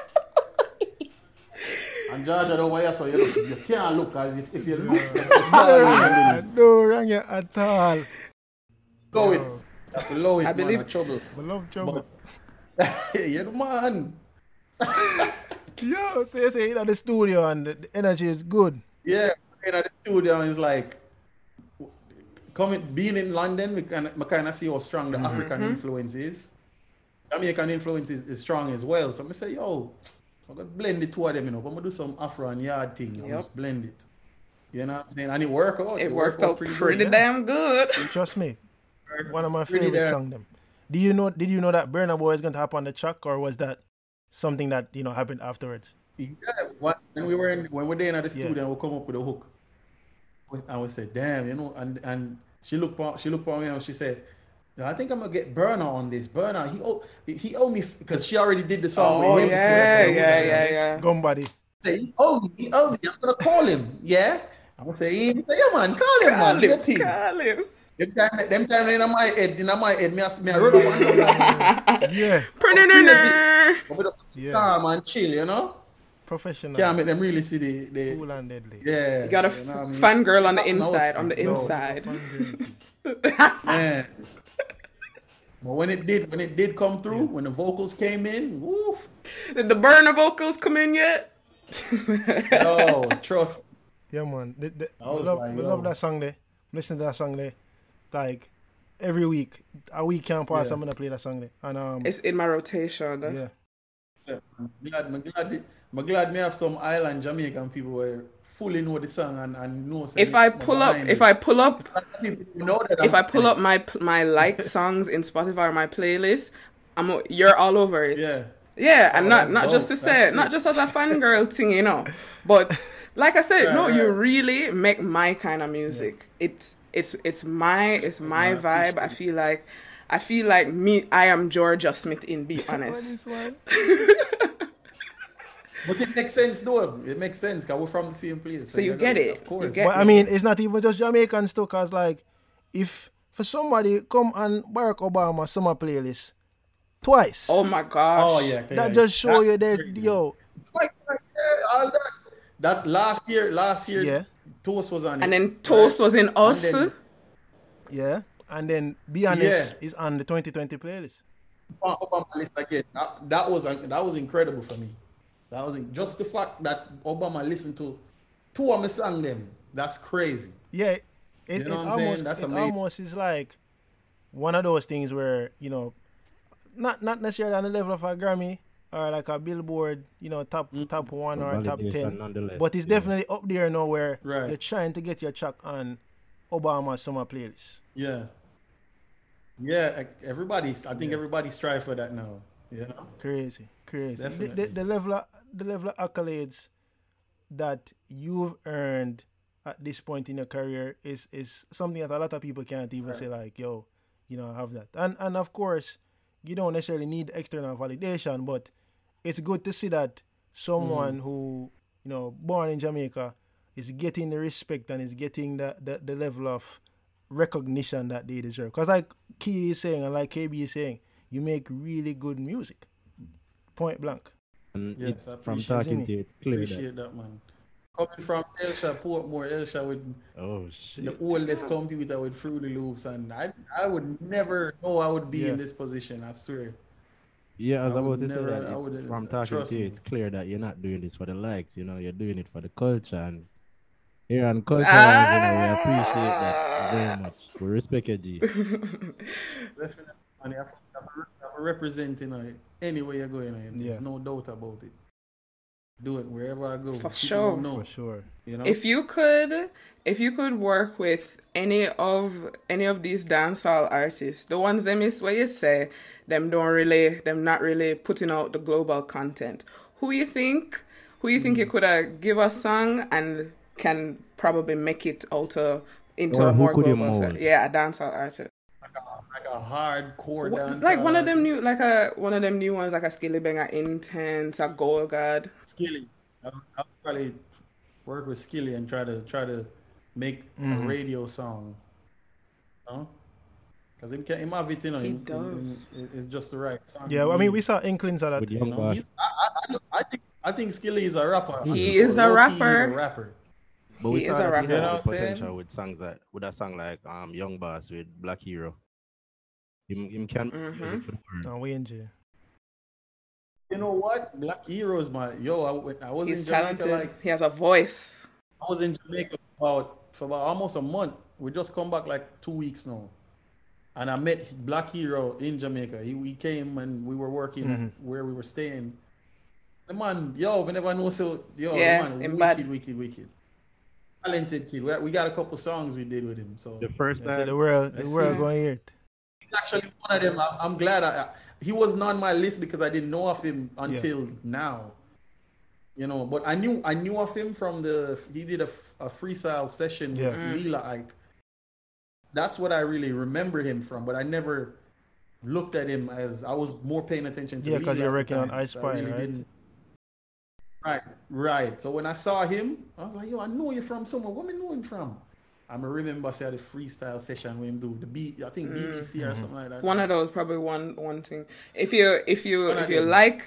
And Georgia, don't worry, so you, look, you can't look as if, if you look, you just fall in and do this. No wrong here at all. Blow it. You have to blow it, I man, believe- I trouble. I love trouble. You're the man. Yo, so you say in the studio and the the energy is good. Yeah, in the studio and it's like coming being in London, we kind of, kind of see how strong the mm-hmm. African mm-hmm. influence is. Jamaican influence is, is strong as well. So I say, yo, I'm gonna blend the two of them, you know. I'm gonna do some Afro and yard thing. I'm Yep. just blend it. You know what I'm saying? And it worked out. It it worked out pretty pretty good. damn good. Trust me. One of my Pretty favorite damn- song them. Do you know did you know that Burna Boy is gonna hop on the track or was that something that, you know, happened afterwards? Yeah, when we were in, when we were there in the Yeah. studio, we come up with a hook. And we said, damn, you know, and and she looked for she looked for me and she said, I think I'm gonna get Burna on this. Burna, he owe he owe me because she already did the song. Oh with him before, yeah, that's why I was yeah, like, yeah, yeah. Gum Body. Say, he owe me, he owe me. I'm gonna call him. Yeah, I'm gonna say, he say, yeah, man, call him, Call man. Him, him. call him. Them time, them time in my head, in my head, me, I- me, I run up and down. Yeah. Yeah. calm and chill, you know. Professional. Can't make them really see the, the Cool and deadly. yeah. You got a you know what I mean? fangirl on the No, no, inside, on the no. inside. Man. But when it did, when it did come through, when the vocals came in, woof, Did the Burna vocals come in yet? yo, trust. Yeah, man. The, the, I was we love, like, we love that song there. Listen to that song there. Like every week. A week can't pass, Yeah. I'm gonna play that song there. And um It's in my rotation. yeah. I'm glad, I'm glad, I'm glad me have some island Jamaican people where fully know the song and, and know. If I pull up, behind if. I pull up, People know that if I'm pull up my my liked songs in Spotify or my playlist, I'm you're all over it. it. yeah. Yeah, and Oh, not that's not just to say That's not sick. just as a fangirl thing, you know. But like I said, Right, no, you really make my kind of music. It's it's it's my it's my I vibe. I feel like I feel like me. I am Jorja Smith. In be What is honest, one? But it makes sense though. It makes sense because we're from the same place. So you gotta- get it. Of course. You get But I mean, it's not even just Jamaicans too, cause like, if for somebody come on Barack Obama summer playlist twice, oh my gosh. Oh yeah. okay, that yeah. just show you there's yo, Like, yeah, that. That last year, last year, Yeah. Toast was on it. And then Toast was in us. then- yeah, and then be honest is on the 2020 playlist. on Obama list again. That, that was that was incredible for me. That was just the fact that Obama listened to two of my song them. That's crazy. Yeah, it, You it know what I'm saying? almost That's it amazing. almost is like one of those things where you know, not not necessarily on the level of a Grammy or like a Billboard, you know, top mm-hmm. top one or top ten, nonetheless, but it's yeah. definitely up there now where Right. you're trying to get your track on Obama's summer playlist. Yeah. Yeah, like, everybody. I think Yeah. everybody strive for that now. You know. Crazy, crazy. The, the, Definitely. the level of the level of accolades that you've earned at this point in your career is is something that a lot of people can't even say like, yo, you know, I have that. And and of course, you don't necessarily need external validation, but it's good to see that someone Mm-hmm. who, you know, born in Jamaica is getting the respect and is getting the, the, the level of recognition that they deserve. Because like Key is saying and like KB is saying, you make really good music. Point blank. And Yes, it's I from appreciate talking to you, it's clear that. Appreciate that, man. Coming from Elsha, Portmore, Elsha with Oh shit. the oldest computer with Fruity Loops, and I I would never know I would be Yeah. in this position. I swear. Yeah, I was I about to say that would- from talking to you, me. it's clear that you're not doing this for the likes. You know, you're doing it for the culture and here on culture, Ah. you know, we appreciate that very much. We respect you, G. Definitely. And you have, to- you have to- you have to represent, you know, anywhere you're going. There's Yeah. no doubt about it. Do it wherever I go. For People sure. will Know, For sure. you know? If you could, if you could work with any of any of these dancehall artists, the ones them is where you say them don't really, them not really putting out the global content. Who you think? Who you think you Hmm. could uh, give a song and can probably make it out uh, into Or a more global? mold? set? Yeah, a dancehall artist. Like, a, hardcore What- dance. like one of them new, like a one of them new ones, like a Skilly Banger Intence, a Gold God. Skilly. I'll, I'll probably work with Skilly and try to try to make Mm-hmm. a radio song. Huh? Because him, can- him have it, you know, He him- him- him- does. it- it's just the right song. Yeah, I mean, we saw inklings of that. With you know. I, I, I, I think I think Skilly is a rapper. He is a Low-key, he's rapper. a rapper. But we He saw is a that rapper. he You has know the what saying? potential with songs that with a song like um Young Boss with Black Hero. Him, him can Mhm. for the. No, we in jail. You know what? Black Heroes, my yo. I, I was He's in Jamaica talented. like he has a voice. I was in Jamaica about for about almost a month. We just come back like two weeks now, and I met Black Hero in Jamaica. He, he came and we were working Mm-hmm. where we were staying. The man, yo, we never know so yo, Yeah, the man, him wicked, bad. wicked, wicked, talented kid. We, we got a couple songs we did with him. So The first Yeah, so time the world, I the world see. going to hear it. He's actually one of them. I, I'm glad I, I- he wasn't on my list because I didn't know of him until now. You know, but I knew I knew of him from the he did a, a freestyle session Yeah. with mm. Lila Ike. That's what I really remember him from, but I never looked at him as I was more paying attention to Yeah, 'cause Lila you're working on Ice so Spy, really right? didn't- Right, right. So when I saw him, I was like, yo, I know you from somewhere. Where me know him from? I me remember say the freestyle session when him do the beat, I think BBC or something like that. Mm-hmm. One of those, probably one one thing. If you if you One if you them. like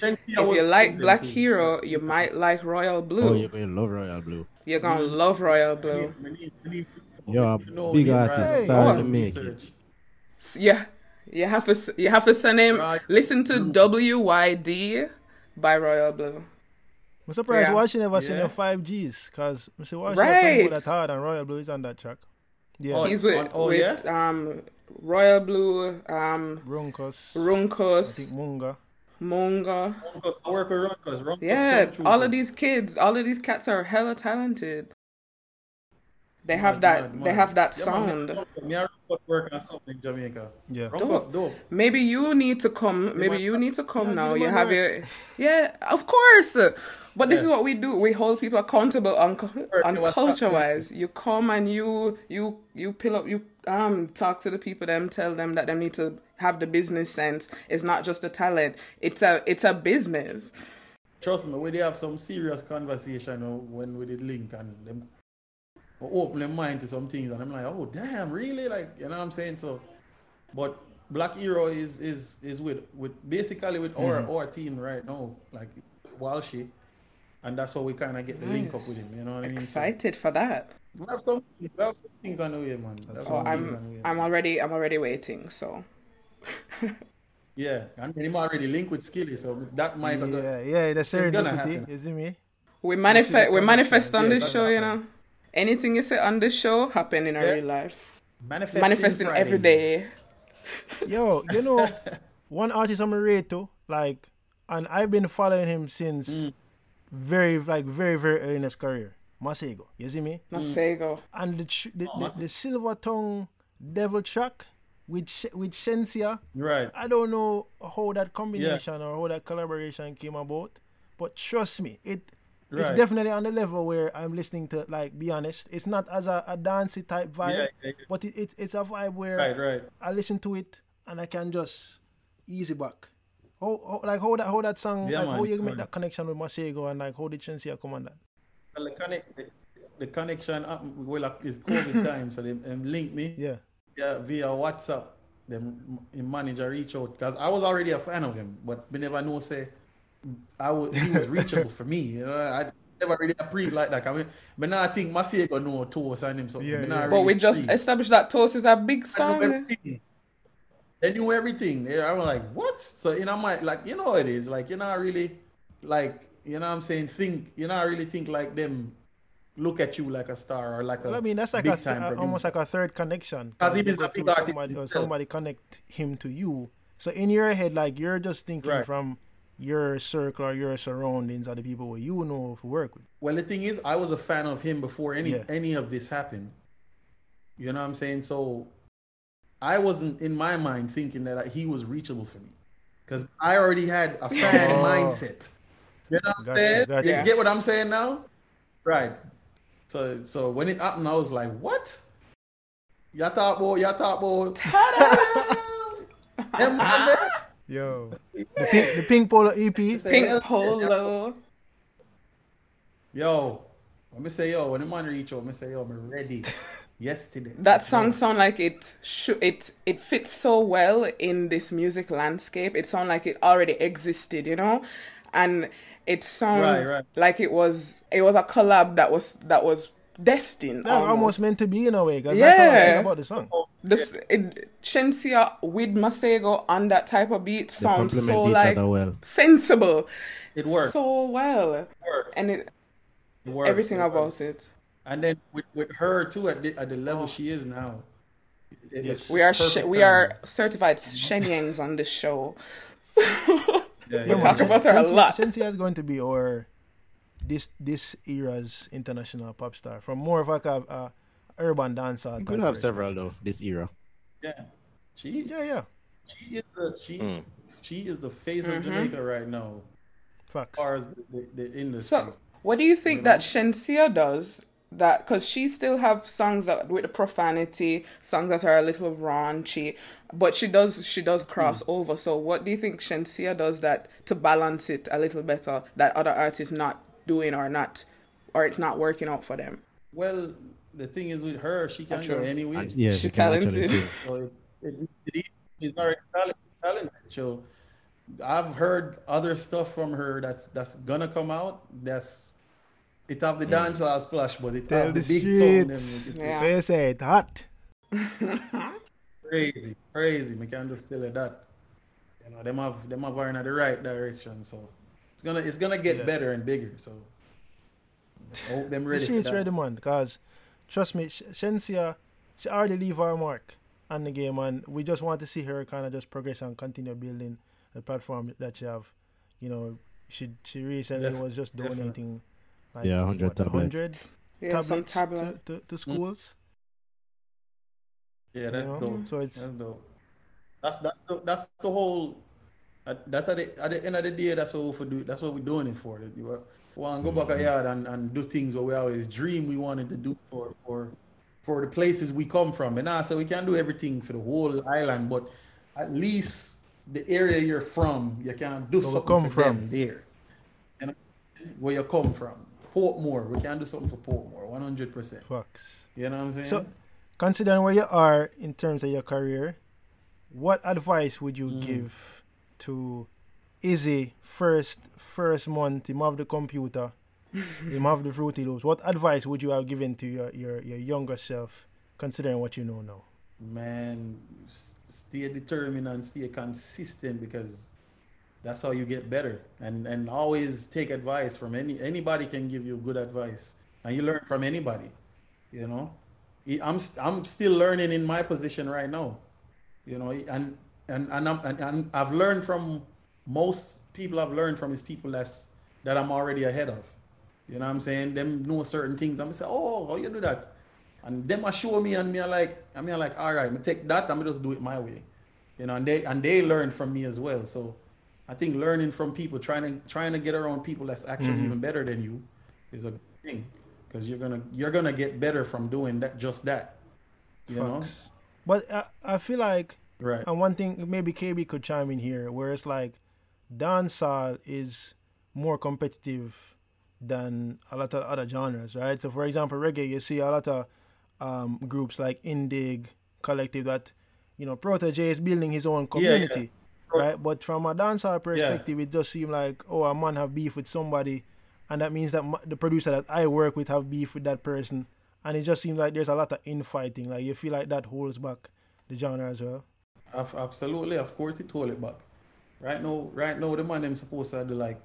if you like Black too. Hero, you might like Royal Blu. Oh, you're gonna love Royal Blu. You're gonna love Royal Blu. We need- we need- Yo, we know big artist right? Hey, starting oh. to make it. Yeah, you have to you have to send him. Right. Listen to WYD by Royal Blu. I'm surprised Yeah. why she never seen Yeah. your 5Gs, because I see why she Right. that hard and Royal Blu is on that track. Yeah, Oh, He's with on- oh, with um Royal Blu, um Runkus, I think Munga. Munga. Runkus, I work with Runkus. Runkus Yeah, came all of these kids, all of these cats are hella talented. They Mad, have that. mad, They have that Yeah, sound. me- Me and Runkus work on something Jamaica. Yeah. Runkus dope. Maybe you need to come. Maybe might- you need to come Yeah, now. You have a your, yeah, of course. But this Yeah. is what we do. We hold people accountable on on culture wise. You come and you you you pill up. You um talk to the people. Them tell them that they need to have the business sense. It's not just a talent. It's a it's a business. Trust me, we did have some serious conversation when we did link and them open their mind to some things and I'm like, oh damn, really? Like, you know what I'm saying? So but Black Hero is is is with with basically with our Mm-hmm. our team right now, like Walshy. And that's how we kind of get the link up with him. You know what I mean? So Excited for that. we have some, we have some things on the way, man. We have That's So some I'm way. I'm already I'm already waiting. So Yeah, and him already linked with Skilly, so that might have got Yeah, yeah, the gonna happen. you see me? we manifest we manifest on Yeah, this that's show. You know, anything you say on this show happen in our Yeah. real life. manifesting, Manifesting every day. Yo, you know, one artist I'm rate to, like, and I've been following him since Mm. Very, like, very, very early in his career. Masego, you see me? Masego. Mm. And the tr- the, Oh, the, the silver tongue devil track with Sh- with Shenseea. Right. I don't know how that combination or how that collaboration came about, but trust me, it it's definitely on the level where I'm listening to. Like, be honest, it's not as a, a dancey type vibe, Yeah, yeah, yeah. but it, it, it's a vibe where Right, right. I listen to it and I can just easy back. How, how like how that how that song Yeah, like how man, you make that connection with Masego and like how did Shenseea come on that? Well, the, connect, the, the connection happened, well, like, it's COVID time, so they, them link me Yeah. yeah, via WhatsApp. Them him manager reach out because I was already a fan of him, but we never know say I was he was reachable for me. You know, I never really pre like that. I mean, but now I think Masego know Toast and him, so Yeah, me yeah. not But we just pre. established that Toast is a big song. They knew everything. I was like, what? So you know, my like you know it is. Like you're not really like you know what I'm saying. Think you're not really think like them. Look at you like a star or like a. Well, I mean that's like a th- time uh, almost like a third connection. 'Cause he you is a got big somebody or somebody connect him to you. So in your head, like you're just thinking Right. from your circle or your surroundings or the people where you know to work with. Well, the thing is, I was a fan of him before any Yeah. any of this happened. You know what I'm saying? So I wasn't in my mind thinking that he was reachable for me because I already had a fan Oh. mindset. You know what I'm saying? gotcha. You get what I'm saying now? Right. So so when it happened, I was like, what? You talk about, you talk about. Them man there. Yo, the pink, the pink polo EP. Say, Pink hell, polo. Yo, let me say yo. When the man reach out, let me say yo, I'm ready. Yesterday. That song sound like it sh- it it fits so well in this music landscape. It sound like it already existed, you know, and it sound Right, right. like it was it was a collab that was that was destined. They're almost. almost meant to be in a way. Cause that's how I Yeah. about the song. This it, Shenseea with Masego on that type of beat sounds so like well. sensible, It works. so well, It works. and it It works. everything It about works. it. And then with, with her too at the, at the level she is now. it- it's We are perfect sh- we are certified Shenyengs on this show. Yeah, we yeah. talk about her a Shenseea- lot. Shenseea is going to be our this this era's international pop star from more of like a, a urban dancer. You could have several though this era. Yeah. She Yeah, yeah. she is the she Mm. she is the face Mm-hmm. of Jamaica right now Facts. as far as the, the, the industry. So, what do you think that Shenseea does? That because she still have songs that with the profanity, songs that are a little raunchy, but she does she does cross mm. over. So, what do you think Shenseea does that to balance it a little better that other artists not doing or not, or it's not working out for them? well, the thing is with her, she can True. go anyway. And yeah, She she can actually talented. sing. So it, it, it, she's already talented, talented. So I've heard other stuff from her that's that's gonna come out. That's it have the dancehall splash, but it Tell have the the big sound. Them, Yeah. They say it hot. crazy, crazy. Me can just tell you that. You know, them have them have her in the right direction. So it's gonna it's gonna get Yeah. better and bigger. So I hope them ready for streets ready, man. Because trust me, Sh- Shenseea, she already leave her mark on the game, and we just want to see her kind of just progress and continue building the platform that she have. You know, she she recently Def- was just definitely. Donating like Yeah, 100 what, tablets. 100 Yeah, some tablets tablet. to, to, to schools. Yeah, You that's know? dope. So it's That's dope. That's that's the, that's the whole. uh, That's at the, at the end of the day. That's what we for do. That's what we're doing it for. That you want to go back a yard and, and do things what we always dream we wanted to do for for for the places we come from. And I so we can't do everything for the whole island, but at least the area you're from, you can do Where we something come for from. them there. And where you come from, Portmore, we can do something for Portmore, one hundred percent. fucks. You know what I'm saying? So, considering where you are in terms of your career, what advice would you Mm. give to Izy first first month? Him have the computer, him have the Fruity Loops. What advice would you have given to your, your, your younger self, considering what you know now? man, stay determined and stay consistent because that's how you get better. And and always take advice from any anybody can give you good advice, and you learn from anybody. You know, I'm I'm still learning in my position right now. You know, and and and, I'm, and, and I've learned from most people. I've learned from is people that's that I'm already ahead of. You know what I'm saying? Them know certain things. I'm say, oh, how you do that? And them a show me and me are like, I mean like, all right, me take that, I'm just do it my way. You know, and they and they learn from me as well. So I think learning from people, trying to trying to get around people that's actually even better than you is a good thing. Because you're gonna you're gonna get better from doing that just that. You know? But I, I feel like, Right. and one thing maybe KB could chime in here, where it's like dancehall is more competitive than a lot of other genres, right? So, for example, reggae, you see a lot of um, groups like Indig Collective that, you know, Protoje is building his own Yeah, yeah. Right? But from a dancehall perspective, it just seems like, oh, a man have beef with somebody, and that means that the producer that I work with have beef with that person, and it just seems like there's a lot of infighting. Like you feel like that holds back the genre as well. Absolutely, of course it hold it back. Right now, right now the man them supposed to do like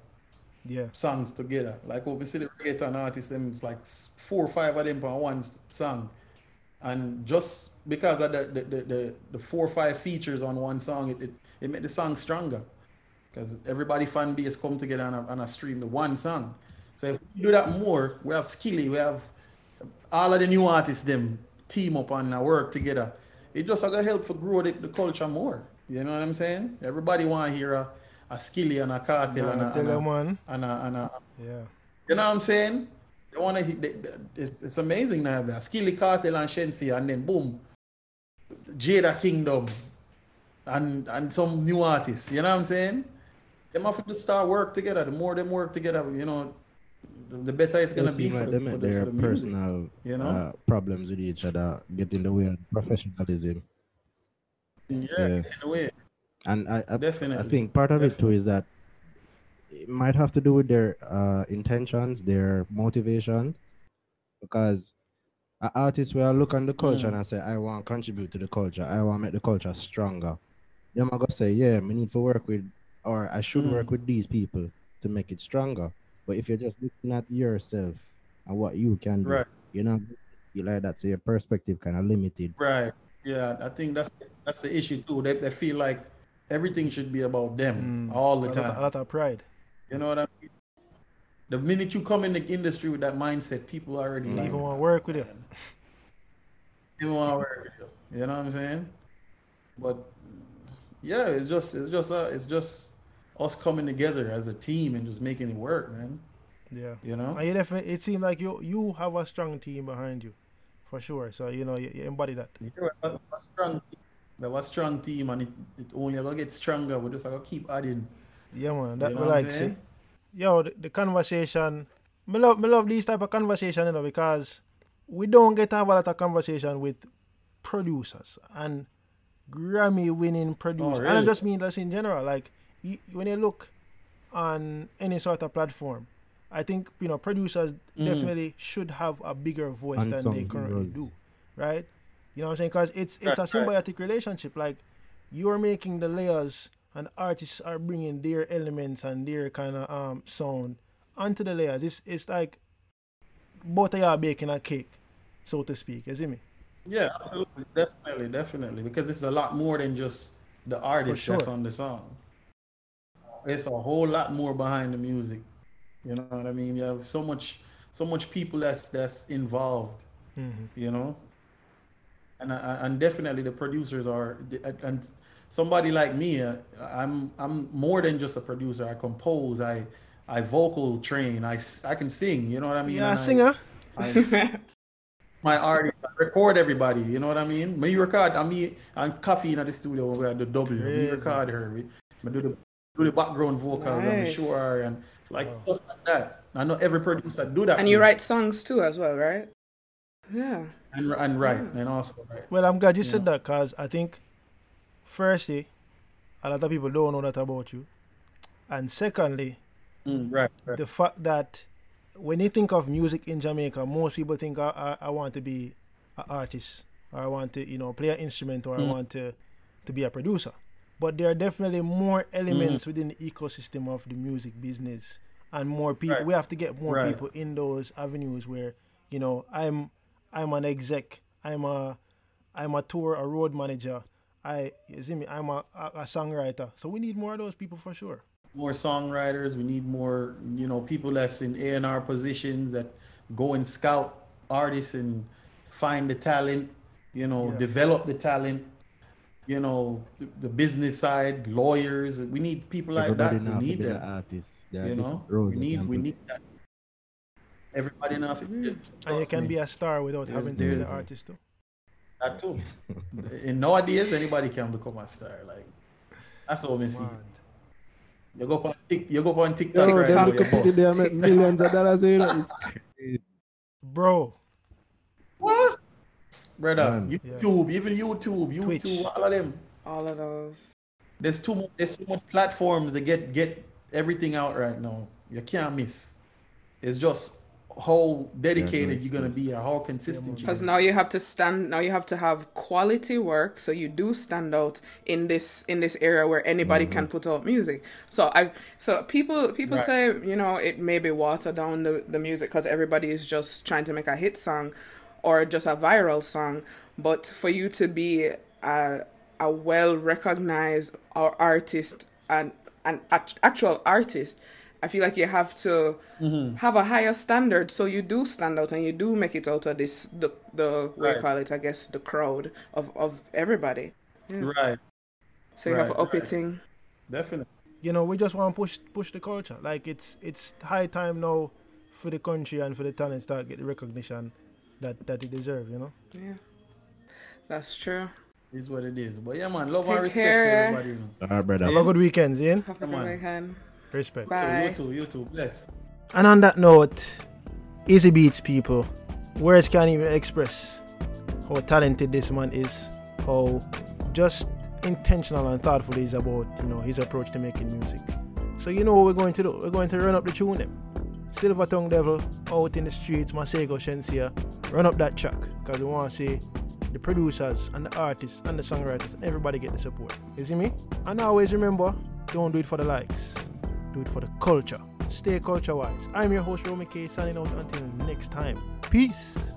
Yeah, songs together. Like what we see the reggaeton artists, them it's like four or five of them on one song. And just because of the the, the, the, the four or five features on one song, it, it, it made the song stronger. Because everybody fan base come together on a, on a stream the one song. So if we do that more, we have Skilly, we have all of the new artists them team up and work together. It just gonna help for grow the, the culture more. You know what I'm saying? Everybody want to hear a, a Skilly and a Kartel and, a, and, a, and, a, and a Yeah, you know what I'm saying? They want to. It's, it's amazing to have that. Skilly Kartel and Shensi, and then boom, Jada Kingdom and and some new artists. You know what I'm saying? Them have to start work together. The more them work together, you know, the, the better it's gonna be for the, them for the, their for the music. personal you know? uh, problems with each other get in the way of professionalism. Yeah, yeah. in a way, And I, I, definitely. I think part of it too is that it might have to do with their uh, intentions, their motivation, because an artist will look on the culture Mm. and I say, I want to contribute to the culture. I want to make the culture stronger. Them are gonna say, yeah, we need to work with, or I should Mm. work with these people to make it stronger. But if you're just looking at yourself and what you can do, Right. you know, you like that, so your perspective kind of limited. Right. Yeah, I think that's that's the issue too. They they feel like everything should be about them Mm. all a, the lot, a lot of pride. You know what I mean? The minute you come in the industry with that mindset, people already They like even want to work with you. People want to work with you. You know what I'm saying? But yeah, it's just it's just uh, it's just us coming together as a team and just making it work, man. Yeah. You know? And you definitely, it seems like you you have a strong team behind you, for sure. So you know you, you embody that. Yeah, we have a strong, we have a strong team, and it, it only gonna get stronger. We just gotta keep adding. Yeah, man. That you know we what I'm like see. saying? Yo, the, the conversation. Me love me love these type of conversation, you know, because we don't get to have a lot of conversation with producers and Grammy winning producers. Oh, really? And I just mean that's in general. Like you, when you look on any sort of platform, I think you know producers Mm. definitely should have a bigger voice than they currently heroes. do, right? You know what I'm saying? Because it's it's a Right, right. symbiotic relationship. Like you're making the layers, and artists are bringing their elements and their kind of um sound onto the layers. It's it's like both of y'all baking a cake, so to speak. You see me? Yeah, absolutely, definitely, definitely, because it's a lot more than just the artist that's on the song. It's a whole lot more behind the music. You know what I mean? You have so much, so much people that's that's involved. Mm-hmm. You know, and I, and definitely the producers are and somebody like me. uh, I'm I'm more than just a producer. I compose. I I vocal train. I I can sing. You know what I mean? Yeah, And I- singer. I, my artist I record everybody. You know what I mean? Me record. I mean, I'm Koffee in the studio when we had the W. Me record her. We, me do the do the background vocals and Nice. show her and like Wow. stuff like that. I know every producer do that. And you me. write songs too, as well, right? Yeah. and and write and also write. Well, I'm glad you Yeah. said that because I think, firstly, a lot of people don't know that about you, and secondly, Mm, right, right. the fact that when you think of music in Jamaica, most people think I, I, I want to be an artist, or I want to, you know, play an instrument, or I Mm. want to, to be a producer. But there are definitely more elements within the ecosystem of the music business, and more people. Right. We have to get more Right. people in those avenues where, you know, I'm I'm an exec, I'm a I'm a tour, a road manager. I you see me, I'm a, a, a songwriter. So we need more of those people for sure. more songwriters. We need more, you know, people that's in A and R positions that go and scout artists and find the talent. You know, Yeah. develop the talent. You know, the, the business side, lawyers. We need people like Everybody that. now We have to need be that. artist. There are You know, different roles we that need we need that. Everybody now, And you can me, be a star without There's- having to be the artist too. That too. In nowadays, anybody can become a star. Like that's what we see. You go on Tik, you go on TikTok Yo, right them now, look you at it, they make millions of dollars. You know, it's. Bro, What? Brother, Man. Yeah. YouTube, even YouTube, YouTube, Twitch. all of them. All of those. There's too much. There's too much platforms to get get everything out right now. You can't miss. It's just how dedicated no you're gonna be and how consistent man. you Because now you have to stand. Now you have to have quality work, so you do stand out in this in this area where anybody can mm-hmm. put out music. So I so people people Right. say you know it may be watered down the the music because everybody is just trying to make a hit song or just a viral song. But for you to be a a well recognized artist and an actual artist. I feel like you have to mm-hmm. have a higher standard so you do stand out and you do make it out of this the the what you call it I guess the crowd of of everybody. Right, So you have Right, to up right. definitely. you know, we just want to push push the culture. Like it's it's high time now for the country and for the talents to get the recognition that that they deserve. You know. Yeah, that's true. It's what it is. But yeah, man, love Take and respect care. to everybody. You know. All right, brother. Have a good weekend, Ian. Have a Come good on. weekend. Respect. So you Bye. too, you too. Bless. And on that note, IzyBeats people, words can't even express how talented this man is, how just intentional and thoughtful he's about, you know, his approach to making music. So you know what we're going to do? We're going to run up the tune them. Silver Tongue Devil out in the streets, Masego Shenseea, run up that track because we want to see the producers and the artists and the songwriters and everybody get the support. You see me? And always remember, don't do it for the likes, do it for the culture. Stay culture wise. I'm your host, Romy K, signing out until next time. Peace.